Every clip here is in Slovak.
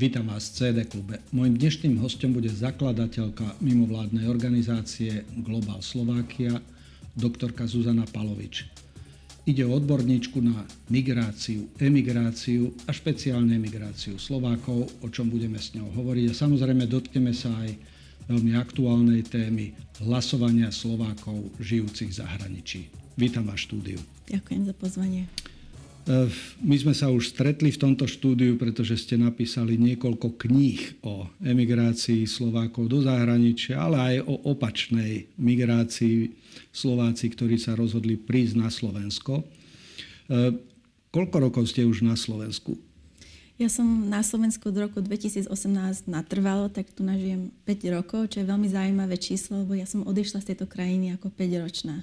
Vítam vás v CD klube. Mojím dnešným hostom bude zakladateľka mimovládnej organizácie Global Slovakia, doktorka Zuzana Palovič. Ide o odborníčku na migráciu, emigráciu a špeciálne emigráciu Slovákov, o čom budeme s ňou hovoriť. A samozrejme dotkneme sa aj veľmi aktuálnej témy hlasovania Slovákov žijúcich v zahraničí. Vítam vás štúdiu. Ďakujem za pozvanie. E, my sme sa už stretli v tomto štúdiu, pretože ste napísali niekoľko kníh o emigrácii Slovákov do zahraničia, ale aj o opačnej migrácii Slováci, ktorí sa rozhodli prísť na Slovensko. E, koľko rokov ste už na Slovensku? Ja som na Slovensku od roku 2018 natrvalo, tak tu nažijem 5 rokov, čo je veľmi zaujímavé číslo, lebo ja som odišla z tejto krajiny ako 5-ročná.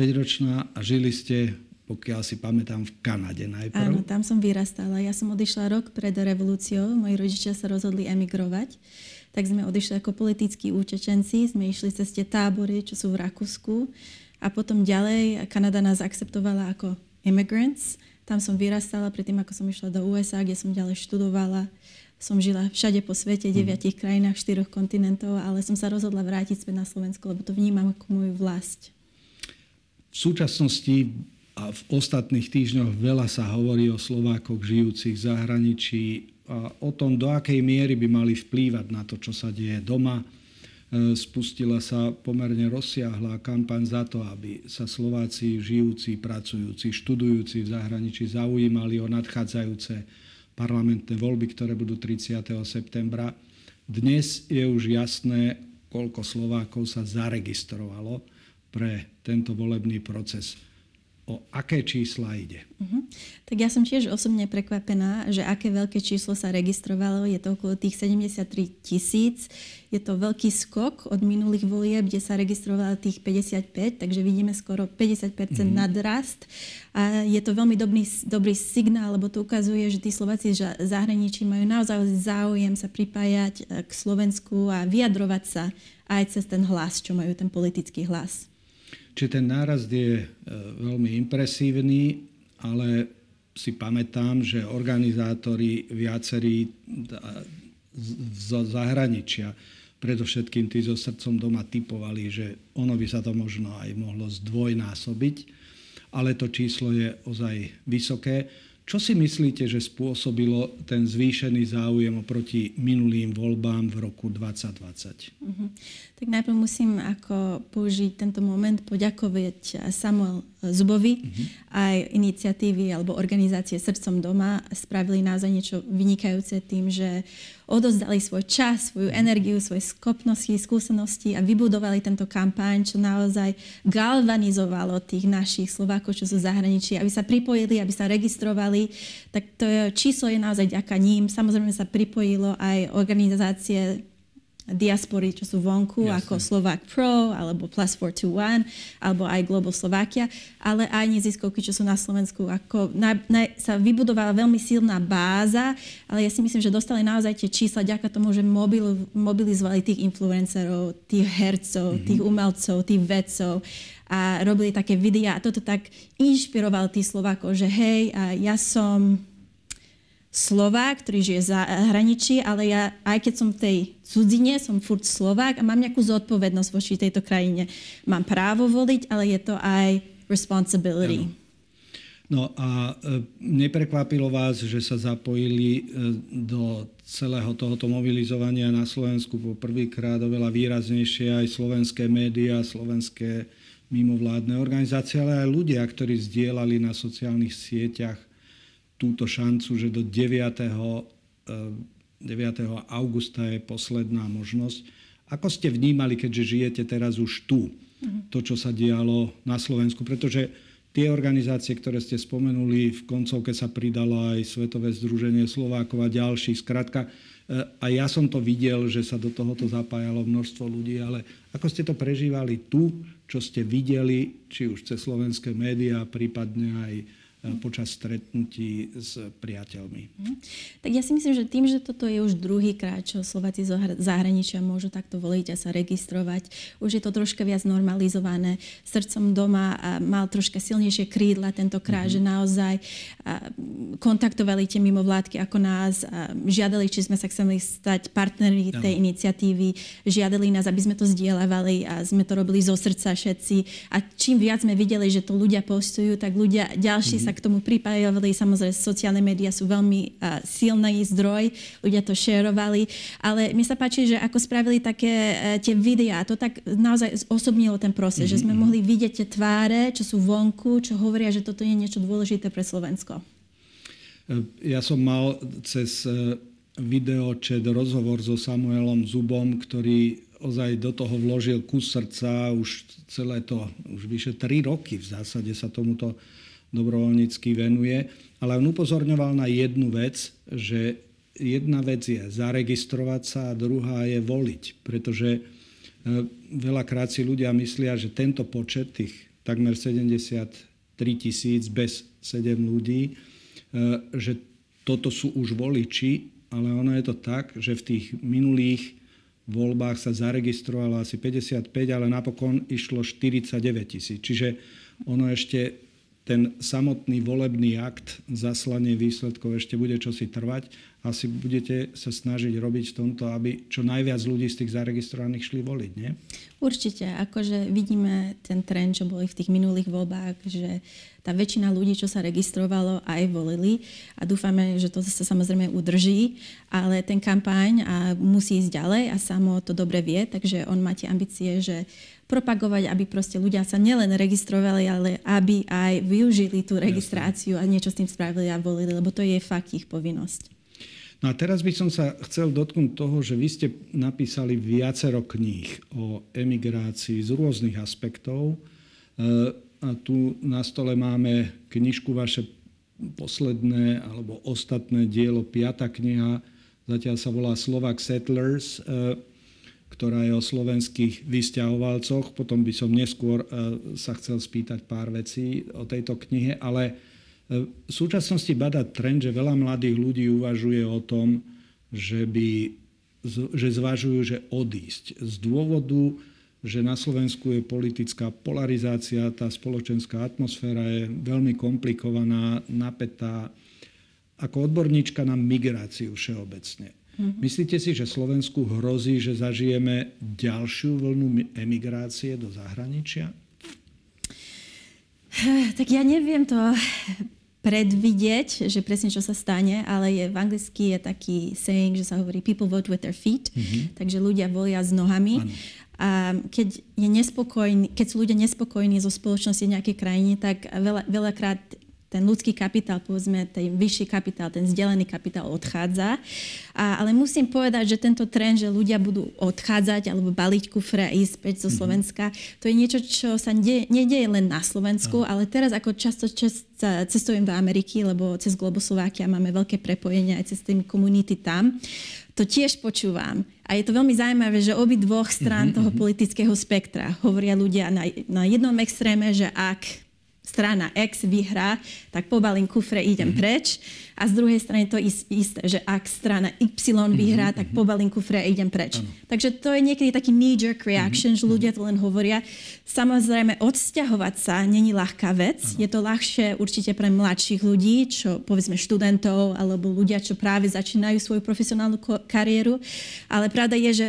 5-ročná a žili ste pokiaľ si pamätám, v Kanade najprv. Áno, tam som vyrastala. Ja som odišla rok pred revolúciou. Moji rodičia sa rozhodli emigrovať. Tak sme odišli ako politickí účečenci. Sme išli cez tie tábory, čo sú v Rakúsku. A potom ďalej Kanada nás akceptovala ako immigrants. Tam som vyrastala predtým, ako som išla do USA, kde som ďalej študovala. Som žila všade po svete, v mhm. deviatich krajinách, štyroch kontinentov, ale som sa rozhodla vrátiť späť na Slovensku, lebo to vnímam ako moju vlast. V súčasnosti a v ostatných týždňoch veľa sa hovorí o Slovákoch žijúcich v zahraničí a o tom, do akej miery by mali vplývať na to, čo sa deje doma. E, spustila sa pomerne rozsiahla kampaň za to, aby sa Slováci žijúci, pracujúci, študujúci v zahraničí zaujímali o nadchádzajúce parlamentné voľby, ktoré budú 30. septembra. Dnes je už jasné, koľko Slovákov sa zaregistrovalo pre tento volebný proces o aké čísla ide? Uh-huh. Tak ja som tiež osobne prekvapená, že aké veľké číslo sa registrovalo. Je to okolo tých 73 tisíc. Je to veľký skok od minulých volieb, kde sa registrovalo tých 55, takže vidíme skoro 50% uh-huh. Mhm. nadrast. A je to veľmi dobrý, dobrý signál, lebo to ukazuje, že tí Slováci v zahraničí majú naozaj záujem sa pripájať eh, k Slovensku a vyjadrovať sa aj cez ten hlas, čo majú ten politický hlas. Čiže ten nárast je e, veľmi impresívny, ale si pamätám, že organizátori viacerí zo zahraničia, predovšetkým tí so srdcom doma typovali, že ono by sa to možno aj mohlo zdvojnásobiť, ale to číslo je ozaj vysoké. Čo si myslíte, že spôsobilo ten zvýšený záujem oproti minulým voľbám v roku 2020? Uh-huh. Mhm. Tak najprv musím ako použiť tento moment poďakovať Samuel Zubovi. Uh-huh. Aj iniciatívy alebo organizácie Srdcom doma spravili naozaj niečo vynikajúce tým, že odozdali svoj čas, svoju energiu, svoje schopnosti, skúsenosti a vybudovali tento kampaň, čo naozaj galvanizovalo tých našich Slovákov, čo sú zahraničí, aby sa pripojili, aby sa registrovali. Tak to je, číslo je naozaj ďaká ním. Samozrejme sa pripojilo aj organizácie diaspory, čo sú vonku, Jasne. ako Slovak Pro, alebo Plus 421, alebo aj Global Slovakia, ale aj neziskovky, čo sú na Slovensku. Ako na, na, sa vybudovala veľmi silná báza, ale ja si myslím, že dostali naozaj tie čísla ďaká tomu, že mobil, mobilizovali tých influencerov, tých hercov, mm-hmm. tých umelcov, tých vedcov a robili také videá a toto tak inšpirovalo tých Slovákov, že hej, a ja som Slovák, ktorý žije za hraničí, ale ja, aj keď som v tej cudzine, som furt Slovák a mám nejakú zodpovednosť voči tejto krajine. Mám právo voliť, ale je to aj responsibility. No a e, neprekvapilo vás, že sa zapojili e, do celého tohoto mobilizovania na Slovensku po prvýkrát oveľa výraznejšie aj slovenské médiá, slovenské mimovládne organizácie, ale aj ľudia, ktorí zdieľali na sociálnych sieťach túto šancu, že do 9. 9. Eh, augusta je posledná možnosť. Ako ste vnímali, keďže žijete teraz už tu, mhm. to, čo sa dialo na Slovensku? Pretože tie organizácie, ktoré ste spomenuli, v koncovke sa pridalo aj Svetové združenie Slovákov a ďalší. Skrátka, eh, a ja som to videl, že sa do tohoto zapájalo množstvo ľudí, ale ako ste to prežívali tu, čo ste videli, či už cez slovenské médiá, prípadne aj počas stretnutí s priateľmi. Mhm. Tak ja si myslím, že tým, že toto je už druhý krát, čo Slováci zo zahraničia môžu takto voliť a sa registrovať, už je to troška viac normalizované. Srdcom doma mal troška silnejšie krídla tentokrát, mm-hmm. že naozaj kontaktovali tie mimovládky ako nás, žiadali, či sme sa chceli stať partneri tej iniciatívy, žiadali nás, aby sme to zdieľavali a sme to robili zo srdca všetci. A čím viac sme videli, že to ľudia postujú, tak ľudia ďalší mm-hmm. sa k tomu pripájali. Samozrejme, sociálne médiá sú veľmi uh, silný zdroj, ľudia to šerovali, ale mi sa páči, že ako spravili také uh, tie videá, to tak naozaj osobnilo ten proces, mm-hmm. že sme mhm, mhm. mohli vidieť tie tváre, čo sú vonku, čo hovoria, že toto je niečo dôležité pre Slovensko. Ja som mal cez video čet rozhovor so Samuelom Zubom, ktorý ozaj do toho vložil kus srdca, už celé to, už vyše 3 roky v zásade sa tomuto dobrovoľnícky venuje, ale on upozorňoval na jednu vec, že jedna vec je zaregistrovať sa a druhá je voliť, pretože e, veľakrát si ľudia myslia, že tento počet, tých takmer 73 tisíc bez 7 ľudí, e, že toto sú už voliči, ale ono je to tak, že v tých minulých voľbách sa zaregistrovalo asi 55, ale napokon išlo 49 tisíc. Čiže ono ešte ten samotný volebný akt, zaslanie výsledkov ešte bude čosi trvať. Asi budete sa snažiť robiť v tomto, aby čo najviac ľudí z tých zaregistrovaných šli voliť, nie? Určite. Akože vidíme ten trend, čo boli v tých minulých voľbách, že tá väčšina ľudí, čo sa registrovalo, aj volili a dúfame, že to sa samozrejme udrží, ale ten kampaň a musí ísť ďalej a samo to dobre vie, takže on má tie ambície, že propagovať, aby proste ľudia sa nielen registrovali, ale aby aj využili tú registráciu a niečo s tým spravili a volili, lebo to je fakt ich povinnosť. No a teraz by som sa chcel dotknúť toho, že vy ste napísali viacero kníh o emigrácii z rôznych aspektov. E, a tu na stole máme knižku vaše posledné alebo ostatné dielo, piata kniha, zatiaľ sa volá Slovak Settlers e, ktorá je o slovenských vysťahovalcoch. Potom by som neskôr e, sa chcel spýtať pár vecí o tejto knihe, ale v súčasnosti badá trend, že veľa mladých ľudí uvažuje o tom, že, by, že zvažujú, že odísť. Z dôvodu, že na Slovensku je politická polarizácia, tá spoločenská atmosféra je veľmi komplikovaná, napätá. Ako odborníčka na migráciu všeobecne Mm-hmm. Myslíte si, že Slovensku hrozí, že zažijeme ďalšiu vlnu emigrácie do zahraničia? Tak ja neviem to predvidieť, že presne čo sa stane, ale je, v anglicky je taký saying, že sa hovorí people vote with their feet, mm-hmm. takže ľudia volia s nohami. Ano. A keď, je nespokojný, keď sú ľudia nespokojní zo spoločnosti v nejakej krajine, tak veľa, veľakrát ten ľudský kapitál, povedzme, ten vyšší kapitál, ten vzdelený kapitál odchádza. A, ale musím povedať, že tento trend, že ľudia budú odchádzať alebo baliť kufre a ísť späť zo mhm. Slovenska, to je niečo, čo sa nedieje, nedieje len na Slovensku, ale teraz ako často čas, cestujem do Ameriky, lebo cez Globoslovákia máme veľké prepojenie aj cez tým komunity tam, to tiež počúvam. A je to veľmi zaujímavé, že obi dvoch strán mm-hmm. toho mhm. politického spektra hovoria ľudia na, na jednom extréme, že ak strana X vyhrá, tak pobalím kufre, idem mm-hmm. preč. A z druhej strany to isté, že ak strana Y mhm, vyhrá, mm-hmm. tak mhm. pobalím kufre a idem preč. Ano. Takže to je niekedy taký knee-jerk reaction, mm-hmm. že ľudia to len hovoria. Samozrejme, odsťahovať sa není ľahká vec. Ano. Je to ľahšie určite pre mladších ľudí, čo povedzme študentov alebo ľudia, čo práve začínajú svoju profesionálnu kariéru. Ale pravda je, že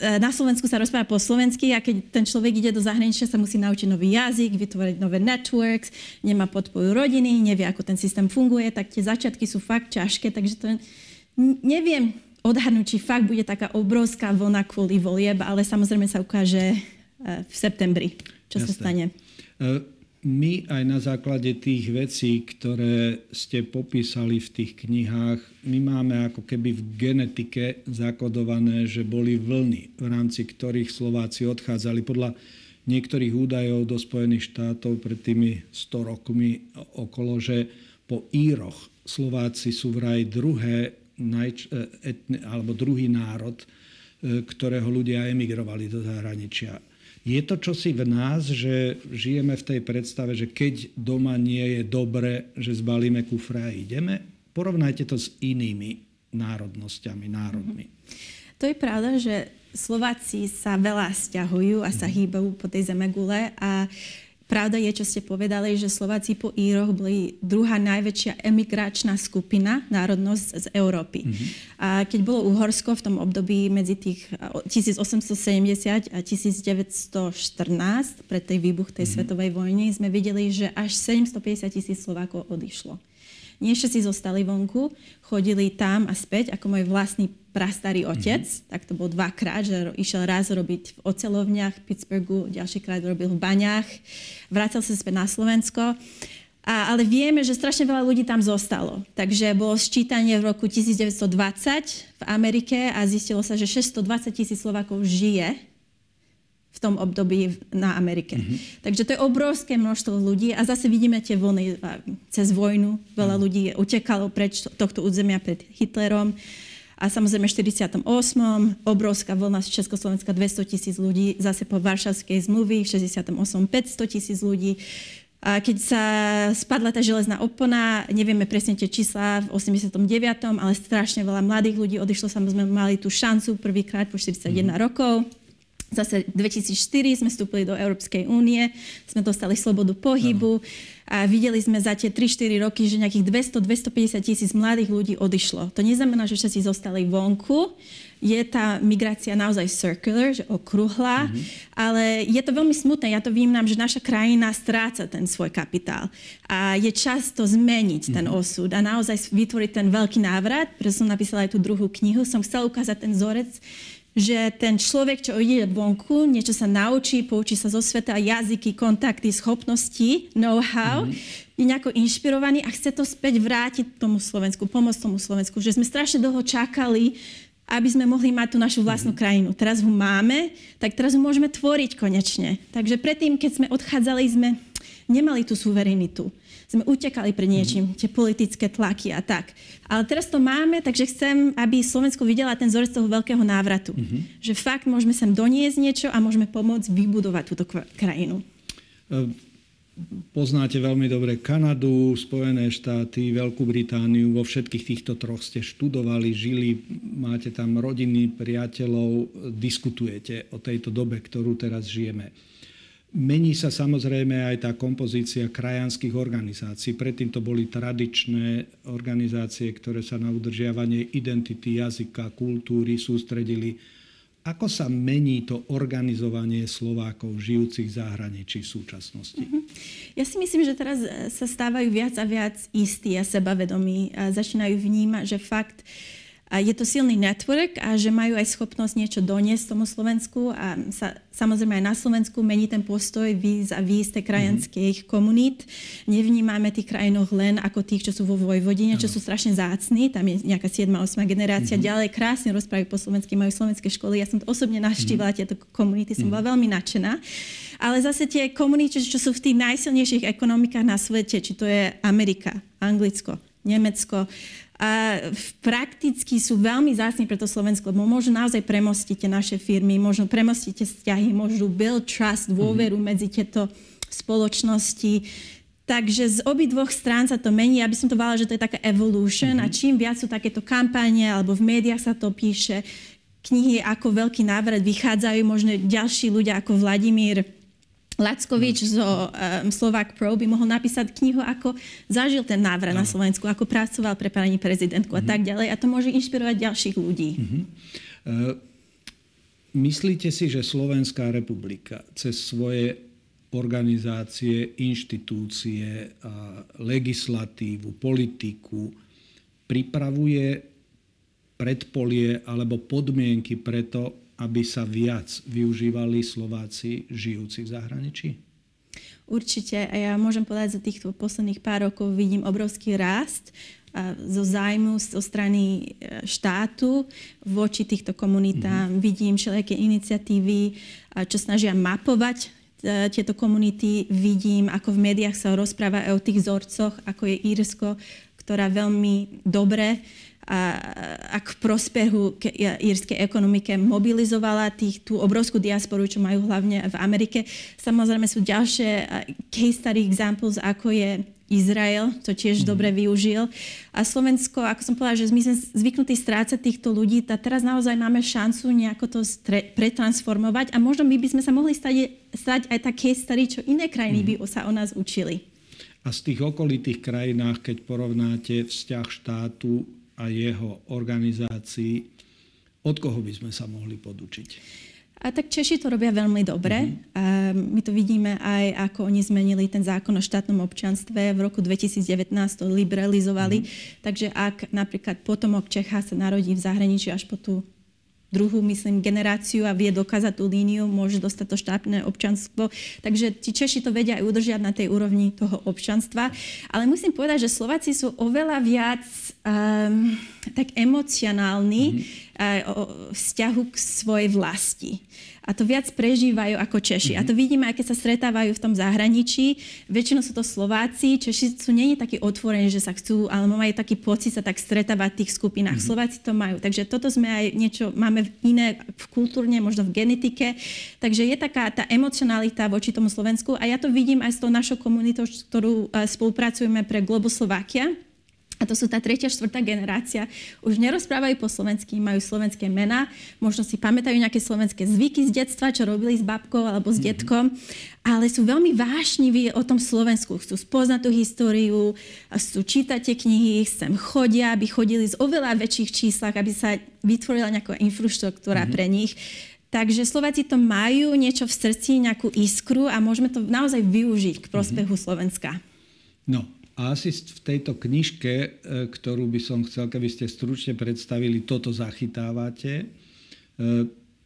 na Slovensku sa rozpráva po slovensky a keď ten človek ide do zahraničia, sa musí naučiť nový jazyk, vytvoriť nové networks, nemá podporu rodiny, nevie, ako ten systém funguje, tak tie začiatky sú fakt ťažké, takže to neviem odhadnúť, či fakt bude taká obrovská vlna kvôli volieb, ale samozrejme sa ukáže e, v septembri, čo Jasne. sa stane. Uh my aj na základe tých vecí, ktoré ste popísali v tých knihách, my máme ako keby v genetike zakodované, že boli vlny, v rámci ktorých Slováci odchádzali. Podľa niektorých údajov do Spojených štátov pred tými 100 rokmi okolo, že po Íroch Slováci sú vraj druhé, etne, alebo druhý národ, e, ktorého ľudia emigrovali do zahraničia. Je to čosi v nás, že žijeme v tej predstave, že keď doma nie je dobre, že zbalíme kufre a ideme? Porovnajte to s inými národnosťami, národmi. Mm-hmm. To je pravda, že Slováci sa veľa stiahujú a sa mhm. hýbajú po tej zemegule a Pravda je, čo ste povedali, že Slováci po Íroch boli druhá najväčšia emigračná skupina, národnosť z Európy. Mm-hmm. A keď bolo Uhorsko v tom období medzi tých 1870 a 1914, pred tej výbuch tej mm-hmm. svetovej vojny, sme videli, že až 750 tisíc Slovákov odišlo. Nie všetci zostali vonku, chodili tam a späť, ako môj vlastný prastarý otec, mm-hmm. tak to bol dvakrát, že išiel raz robiť v ocelovniach v Pittsburghu, ďalšíkrát robil v baňách, vrátil sa späť na Slovensko. A, ale vieme, že strašne veľa ľudí tam zostalo. Takže bolo sčítanie v roku 1920 v Amerike a zistilo sa, že 620 tisíc Slovakov žije v tom období na Amerike. Mm-hmm. Takže to je obrovské množstvo ľudí a zase vidíme tie vlny cez vojnu. Veľa mm-hmm. ľudí utekalo preč tohto územia pred Hitlerom. A samozrejme v 48. obrovská vlna z Československa 200 tisíc ľudí, zase po Varšavskej zmluvy v 68 500 tisíc ľudí. A keď sa spadla tá železná opona, nevieme presne tie čísla v 89., ale strašne veľa mladých ľudí odišlo, samozrejme mali tú šancu prvýkrát po 41 mm. rokov Zase 2004 sme vstúpili do Európskej únie, sme dostali slobodu pohybu a videli sme za tie 3-4 roky, že nejakých 200-250 tisíc mladých ľudí odišlo. To neznamená, že všetci zostali vonku, je tá migrácia naozaj circular, že okrúhla, mm-hmm. ale je to veľmi smutné. Ja to vnímam, že naša krajina stráca ten svoj kapitál. A je čas to zmeniť, mm-hmm. ten mhm. osud a naozaj vytvoriť ten veľký návrat. Preto som napísala aj tú druhú knihu. Som chcela ukázať ten vzorec, že ten človek, čo ide vonku, niečo sa naučí, poučí sa zo sveta, jazyky, kontakty, schopnosti, know-how, mm-hmm. je nejako inšpirovaný a chce to späť vrátiť tomu Slovensku, pomôcť tomu Slovensku. Že sme strašne dlho čakali, aby sme mohli mať tú našu vlastnú mm-hmm. krajinu. Teraz ho máme, tak teraz ho môžeme tvoriť konečne. Takže predtým, keď sme odchádzali, sme nemali tú suverenitu sme utekali pred niečím, tie politické tlaky a tak. Ale teraz to máme, takže chcem, aby Slovensko videla ten vzorec toho veľkého návratu. Mm-hmm. Že fakt môžeme sem doniesť niečo a môžeme pomôcť vybudovať túto krajinu. Ehm, poznáte veľmi dobre Kanadu, Spojené štáty, Veľkú Britániu. Vo všetkých týchto troch ste študovali, žili, máte tam rodiny, priateľov, diskutujete o tejto dobe, ktorú teraz žijeme. Mení sa samozrejme aj tá kompozícia krajanských organizácií. Predtým to boli tradičné organizácie, ktoré sa na udržiavanie identity, jazyka, kultúry sústredili. Ako sa mení to organizovanie Slovákov žijúcich v zahraničí v súčasnosti? Mhm. Ja si myslím, že teraz sa stávajú viac a viac istí a sebavedomí a začínajú vnímať, že fakt uh, a je to silný network a že majú aj schopnosť niečo doniesť tomu Slovensku a sa, samozrejme aj na Slovensku mení ten postoj víz a víz tej krajanských mm-hmm. komunít. Nevnímame tých krajinoch len ako tých, čo sú vo Vojvodine, čo sú strašne zácni, tam je nejaká 7. 8. generácia, mm-hmm. ďalej krásne rozprávajú po slovensky, majú slovenské školy. Ja som osobne navštívila, mm-hmm. tieto komunity, som bola mhm. veľmi nadšená. Ale zase tie komunity, čo sú v tých najsilnejších ekonomikách na svete, či to je Amerika, Anglicko, Nemecko, a prakticky sú veľmi zásni pre to Slovensko, lebo môžu naozaj premostiť tie naše firmy, môžu premostiť tie vzťahy, môžu build trust, dôveru mm-hmm. medzi tieto spoločnosti. Takže z obidvoch strán sa to mení. Ja by som to vala, že to je taká evolution mm-hmm. a čím viac sú takéto kampanie alebo v médiách sa to píše, knihy ako Veľký návrat vychádzajú, možno ďalší ľudia ako Vladimír Lackovič zo um, Slovak Pro by mohol napísať knihu, ako zažil ten návrat na Slovensku, ako pracoval pre pani prezidentku a tak ďalej. A to môže inšpirovať ďalších ľudí. Uh-huh. Uh, myslíte si, že Slovenská republika cez svoje organizácie, inštitúcie, legislatívu, politiku pripravuje predpolie alebo podmienky preto, aby sa viac využívali Slováci žijúci v zahraničí? Určite. A ja môžem povedať, za týchto posledných pár rokov vidím obrovský rast zo zájmu zo strany e, štátu voči týchto komunitám. Mm-hmm. Vidím všelijaké iniciatívy, čo snažia mapovať e, tieto komunity. Vidím, ako v médiách sa rozpráva o tých vzorcoch, ako je Írsko, ktorá veľmi dobre a k prospechu k írskej ekonomike mobilizovala tých, tú obrovskú diasporu, čo majú hlavne v Amerike. Samozrejme sú ďalšie case study examples, ako je Izrael to tiež mm. dobre využil. A Slovensko, ako som povedala, že my sme zvyknutí strácať týchto ľudí, a teraz naozaj máme šancu nejako to stre- pretransformovať a možno my by sme sa mohli stať, stať aj také starí, čo iné krajiny mm. by sa o nás učili. A z tých okolitých krajinách, keď porovnáte vzťah štátu a jeho organizácií, od koho by sme sa mohli podučiť? A tak Češi to robia veľmi dobre. Mm-hmm. A my to vidíme aj, ako oni zmenili ten zákon o štátnom občanstve. V roku 2019 to liberalizovali. Mm-hmm. Takže ak napríklad potomok Čecha sa narodí v zahraničí až po tú druhú, myslím, generáciu a vie dokázať tú líniu, môže dostať to štátne občanstvo. Takže ti Češi to vedia aj udržiať na tej úrovni toho občanstva. Ale musím povedať, že Slováci sú oveľa viac um, tak emocionálni mm-hmm. uh, o vzťahu k svojej vlasti a to viac prežívajú ako Češi. Mm-hmm. A to mhm. vidíme, aj keď sa stretávajú v tom zahraničí. Väčšinou sú to Slováci. Češi sú nie takí otvorení, že sa chcú, ale majú taký pocit sa tak stretávať v tých skupinách. Mm-hmm. Slováci to majú. Takže toto sme aj niečo, máme iné v kultúrne, možno v genetike. Takže je taká tá emocionalita voči tomu Slovensku. A ja to vidím aj s tou našou komunitou, ktorú eh, spolupracujeme pre Globoslovakia a to sú tá tretia, štvrtá generácia, už nerozprávajú po slovensky, majú slovenské mená, možno si pamätajú nejaké slovenské zvyky z detstva, čo robili s babkou alebo s mm-hmm. detkom, ale sú veľmi vášniví o tom Slovensku. Chcú spoznať tú históriu, chcú čítať tie knihy, sem chodia, aby chodili z oveľa väčších číslach, aby sa vytvorila nejaká infraštruktúra mm-hmm. pre nich. Takže Slováci to majú niečo v srdci, nejakú iskru a môžeme to naozaj využiť k prospechu mm-hmm. Slovenska. No, a asi v tejto knižke, e, ktorú by som chcel, keby ste stručne predstavili, toto zachytávate. E,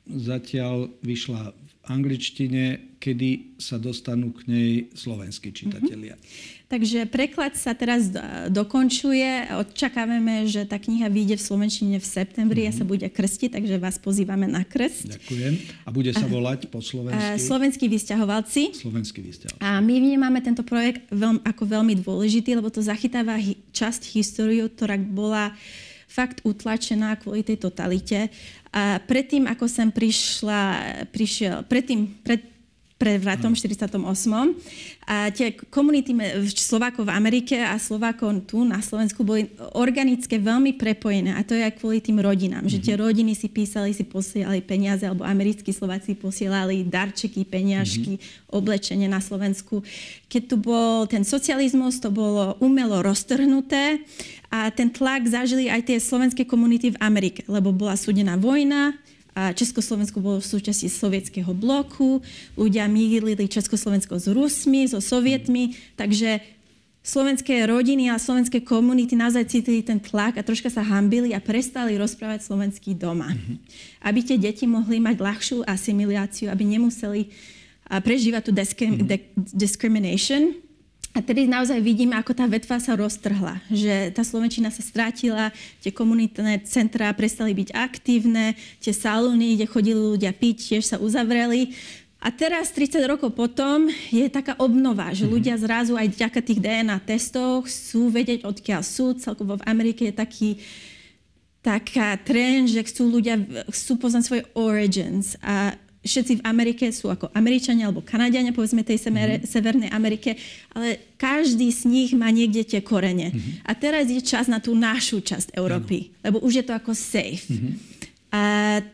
zatiaľ vyšla angličtine, kedy sa dostanú k nej slovenskí čitatelia. Mm-hmm. Takže preklad sa teraz dokončuje. Očakávame, že tá kniha vyjde v Slovenčine v septembri mm-hmm. a sa bude krstiť, takže vás pozývame na krst. Ďakujem. A bude sa volať po slovensky? Slovenskí vysťahovalci. Slovenskí vysťahovalci. A my vnímame tento projekt veľmi, ako veľmi dôležitý, lebo to zachytáva hi- časť históriu, ktorá bola fakt utlačená kvôli tej totalite. A predtým, ako som prišla, prišiel, predtým, pred prevratom v 48. A tie komunity Slovákov v Amerike a Slovákov tu na Slovensku boli organické veľmi prepojené. A to je aj kvôli tým rodinám. Že tie mhm. rodiny si písali, si posielali peniaze, alebo americkí Slováci posielali darčeky, peniažky, mm-hmm. oblečenie na Slovensku. Keď tu bol ten socializmus, to bolo umelo roztrhnuté a ten tlak zažili aj tie slovenské komunity v Amerike, lebo bola súdená vojna, a Československo bolo v súčasti sovietského bloku, ľudia mýlili Československo s Rusmi, so sovietmi, takže slovenské rodiny a slovenské komunity naozaj cítili ten tlak a troška sa hambili a prestali rozprávať slovenský doma. Mm-hmm. Aby tie deti mohli mať ľahšiu asimiláciu, aby nemuseli prežívať tú mm-hmm. discrimination. A tedy naozaj vidíme, ako tá vetva sa roztrhla, že tá Slovenčina sa strátila, tie komunitné centrá prestali byť aktívne, tie salóny, kde chodili ľudia piť, tiež sa uzavreli. A teraz, 30 rokov potom, je taká obnova, že mhm. ľudia zrazu aj vďaka tých DNA testoch sú vedieť, odkiaľ sú. Celkovo v Amerike je taký, taká trend, že chcú ľudia chcú poznať svoje origins. A všetci v Amerike sú ako Američania alebo Kanadiania, povedzme tej semere, mm-hmm. Severnej Amerike, ale každý z nich má niekde tie korene. Mm-hmm. A teraz je čas na tú našu časť Európy, ano. lebo už je to ako safe. Mm-hmm. A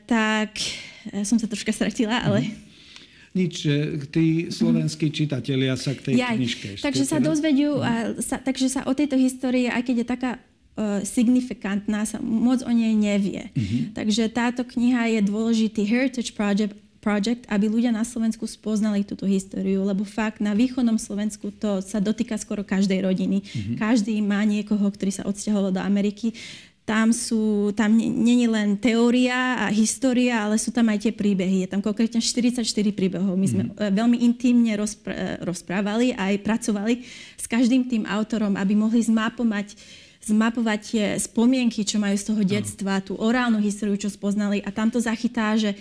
tak, ja som sa troška stratila, ale... Mm-hmm. Nič, tí slovenskí čitatelia sa k tej Jaj, knižke Takže sa dozvedú, mm. a sa, takže sa o tejto histórii, aj keď je taká uh, signifikantná, sa moc o nej nevie. Mm-hmm. Takže táto kniha je dôležitý Heritage Project, project, aby ľudia na Slovensku spoznali túto históriu, lebo fakt na východnom Slovensku to sa dotýka skoro každej rodiny. Mm-hmm. Každý má niekoho, ktorý sa odsťahoval do Ameriky. Tam sú, tam není len teória a história, ale sú tam aj tie príbehy. Je tam konkrétne 44 príbehov. My sme mm-hmm. veľmi intimne rozpr- rozprávali a aj pracovali s každým tým autorom, aby mohli zmapovať zmapovať tie spomienky, čo majú z toho detstva, tú orálnu históriu, čo spoznali a tam to zachytá, že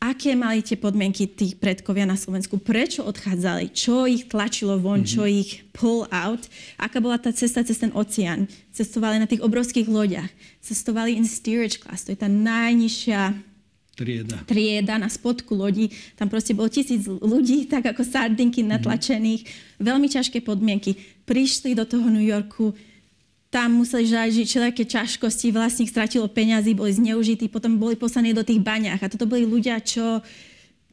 aké mali tie podmienky tých predkovia na Slovensku, prečo odchádzali, čo ich tlačilo von, mm-hmm. čo ich pull out, aká bola tá cesta cez ten oceán. Cestovali na tých obrovských loďach, cestovali in steerage class, to je tá najnižšia trieda. trieda na spodku lodi. Tam proste bolo tisíc ľudí, tak ako sardinky mhm. natlačených. Mm-hmm. Veľmi ťažké podmienky. Prišli do toho New Yorku, tam museli žiť všelijaké ťažkosti, vlastník stratilo peňazí, boli zneužití, potom boli poslaní do tých baňách. A toto boli ľudia, čo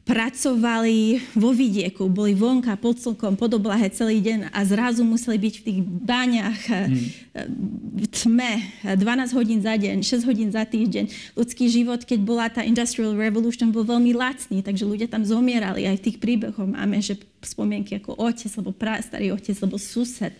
pracovali vo vidieku, boli vonka pod slnkom, pod oblahe celý deň a zrazu museli byť v tých baňach hmm. v tme 12 hodín za deň, 6 hodín za týždeň. Ľudský život, keď bola tá Industrial Revolution, bol veľmi lacný, takže ľudia tam zomierali. Aj v tých príbehoch máme, že spomienky ako otec, alebo starý otec, alebo sused,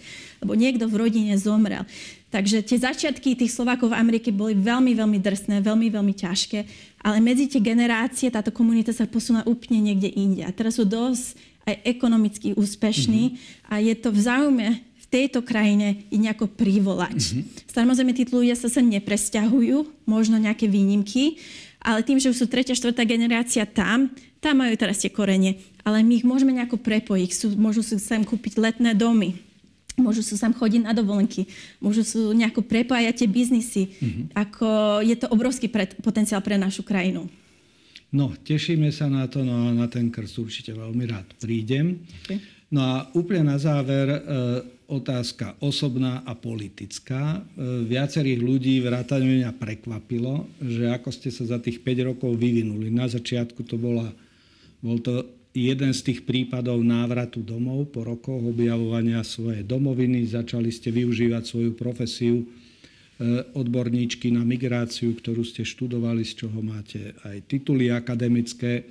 alebo niekto v rodine zomrel. Takže tie začiatky tých Slovákov v Amerike boli veľmi, veľmi drsné, veľmi, veľmi ťažké, ale medzi tie generácie táto komunita sa posunula úplne niekde inde. A teraz sú dosť aj ekonomicky úspešní mm-hmm. a je to v záujme v tejto krajine ich nejako privolať. Mm-hmm. Samozrejme, tí ľudia sa sa nepresťahujú, možno nejaké výnimky, ale tým, že už sú tretia, štvrtá generácia tam, tam majú teraz tie korene. Ale my ich môžeme nejako prepojiť. Sú, môžu si sem kúpiť letné domy, Môžu sa sem chodiť na dovolenky, môžu sa nejako prepájať tie biznisy. Mm-hmm. Ako je to obrovský pre, potenciál pre našu krajinu. No, tešíme sa na to, no a na ten krst určite veľmi rád prídem. Okay. No a úplne na záver e, otázka osobná a politická. E, viacerých ľudí vrátane mňa prekvapilo, že ako ste sa za tých 5 rokov vyvinuli. Na začiatku to bola, bol to jeden z tých prípadov návratu domov po rokoch objavovania svojej domoviny. Začali ste využívať svoju profesiu e, odborníčky na migráciu, ktorú ste študovali, z čoho máte aj tituly akademické.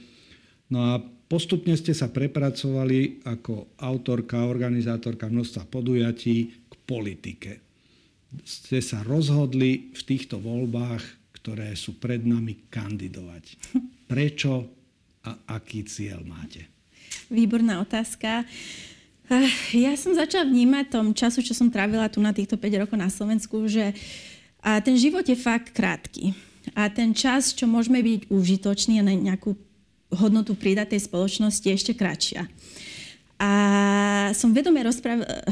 No a postupne ste sa prepracovali ako autorka, organizátorka množstva podujatí k politike. Ste sa rozhodli v týchto voľbách, ktoré sú pred nami, kandidovať. Prečo a aký cieľ máte? Výborná otázka. Eh, ja som začala vnímať tom času, čo som trávila tu na týchto 5 rokov na Slovensku, že ten život je fakt krátky. A ten čas, čo môžeme byť užitočný a na nejakú hodnotu pridať tej spoločnosti, je ešte kratšia. A som vedome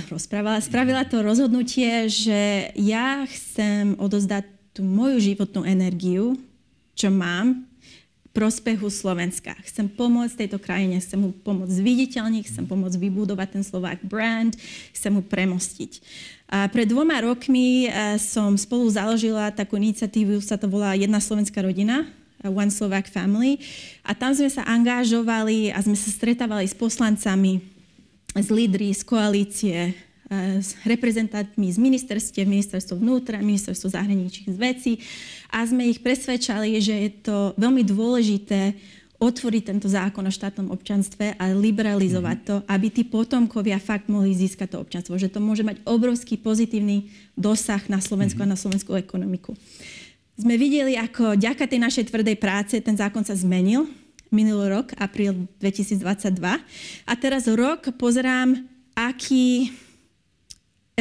rozprávala, spravila to rozhodnutie, že ja chcem odozdať tú moju životnú energiu, čo mám, prospechu Slovenska. Chcem pomôcť tejto krajine, chcem mu pomôcť zviditeľniť, chcem pomôcť vybudovať ten Slovák brand, chcem mu premostiť. A pred dvoma rokmi e, som spolu založila takú iniciatívu, sa to volá Jedna slovenská rodina, One Slovak Family. A tam sme sa angažovali a sme sa stretávali s poslancami, s lídry, z koalície, s reprezentantmi z ministerstiev, ministerstvo vnútra, ministerstvo zahraničných vecí a sme ich presvedčali, že je to veľmi dôležité otvoriť tento zákon o štátnom občanstve a liberalizovať mhm. to, aby tí potomkovia fakt mohli získať to občanstvo. Že to môže mať obrovský pozitívny dosah na Slovensku mm-hmm. a na slovenskú ekonomiku. Sme videli, ako ďaká tej našej tvrdej práce ten zákon sa zmenil minulý rok, apríl 2022. A teraz rok pozerám, aký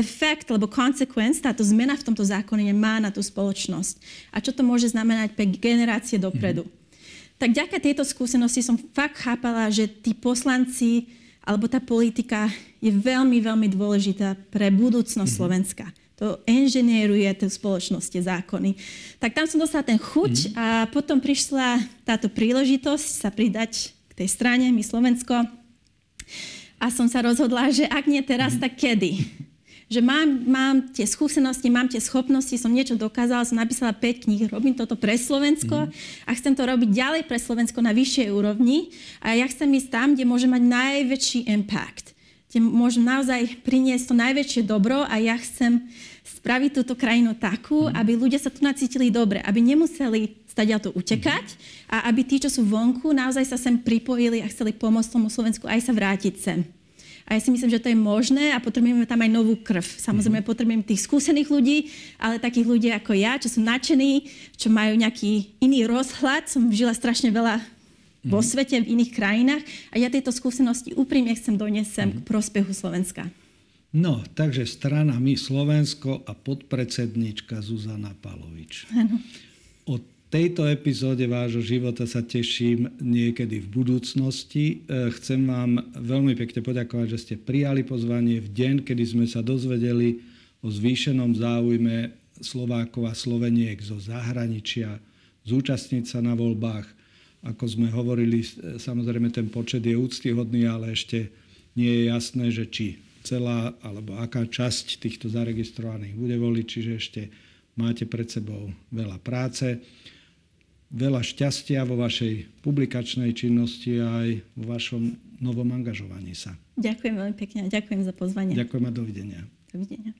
efekt alebo consequence táto zmena v tomto zákone má na tú spoločnosť. A čo to môže znamenať pre generácie dopredu. Mm-hmm. Tak ďaká tejto skúsenosti som fakt chápala, že tí poslanci alebo tá politika je veľmi, veľmi dôležitá pre budúcnosť mm-hmm. Slovenska. To inženieruje tie spoločnosti, zákony. Tak tam som dostala ten chuť mm-hmm. a potom prišla táto príležitosť sa pridať k tej strane, my Slovensko. A som sa rozhodla, že ak nie teraz, mm-hmm. tak kedy? Že mám, mám tie skúsenosti, mám tie schopnosti, som niečo dokázala, som napísala 5 kníh, robím toto pre Slovensko mm. a chcem to robiť ďalej pre Slovensko na vyššej úrovni a ja chcem ísť tam, kde môžem mať najväčší impact, kde môžem naozaj priniesť to najväčšie dobro a ja chcem spraviť túto krajinu takú, mm. aby ľudia sa tu nacítili dobre, aby nemuseli stať to utekať mm. a aby tí, čo sú vonku, naozaj sa sem pripojili a chceli pomôcť tomu Slovensku aj sa vrátiť sem. A ja si myslím, že to je možné a potrebujeme tam aj novú krv. Samozrejme, mm-hmm. potrebujeme tých skúsených ľudí, ale takých ľudí ako ja, čo sú nadšení, čo majú nejaký iný rozhľad. Som žila strašne veľa vo mhm. svete, v iných krajinách a ja tieto skúsenosti úprimne chcem doniesť mm-hmm. k prospechu Slovenska. No, takže strana My Slovensko a podpredsednička Zuzana Palovič. Ano. Tejto epizóde vášho života sa teším niekedy v budúcnosti. E, chcem vám veľmi pekne poďakovať, že ste prijali pozvanie v deň, kedy sme sa dozvedeli o zvýšenom záujme Slovákov a Sloveniek zo zahraničia zúčastniť sa na voľbách. Ako sme hovorili, e, samozrejme ten počet je úctyhodný, ale ešte nie je jasné, že či celá alebo aká časť týchto zaregistrovaných bude voliť, čiže ešte máte pred sebou veľa práce. Veľa šťastia vo vašej publikačnej činnosti a aj vo vašom novom angažovaní sa. Ďakujem veľmi pekne a ďakujem za pozvanie. Ďakujem a dovidenia. Dovidenia.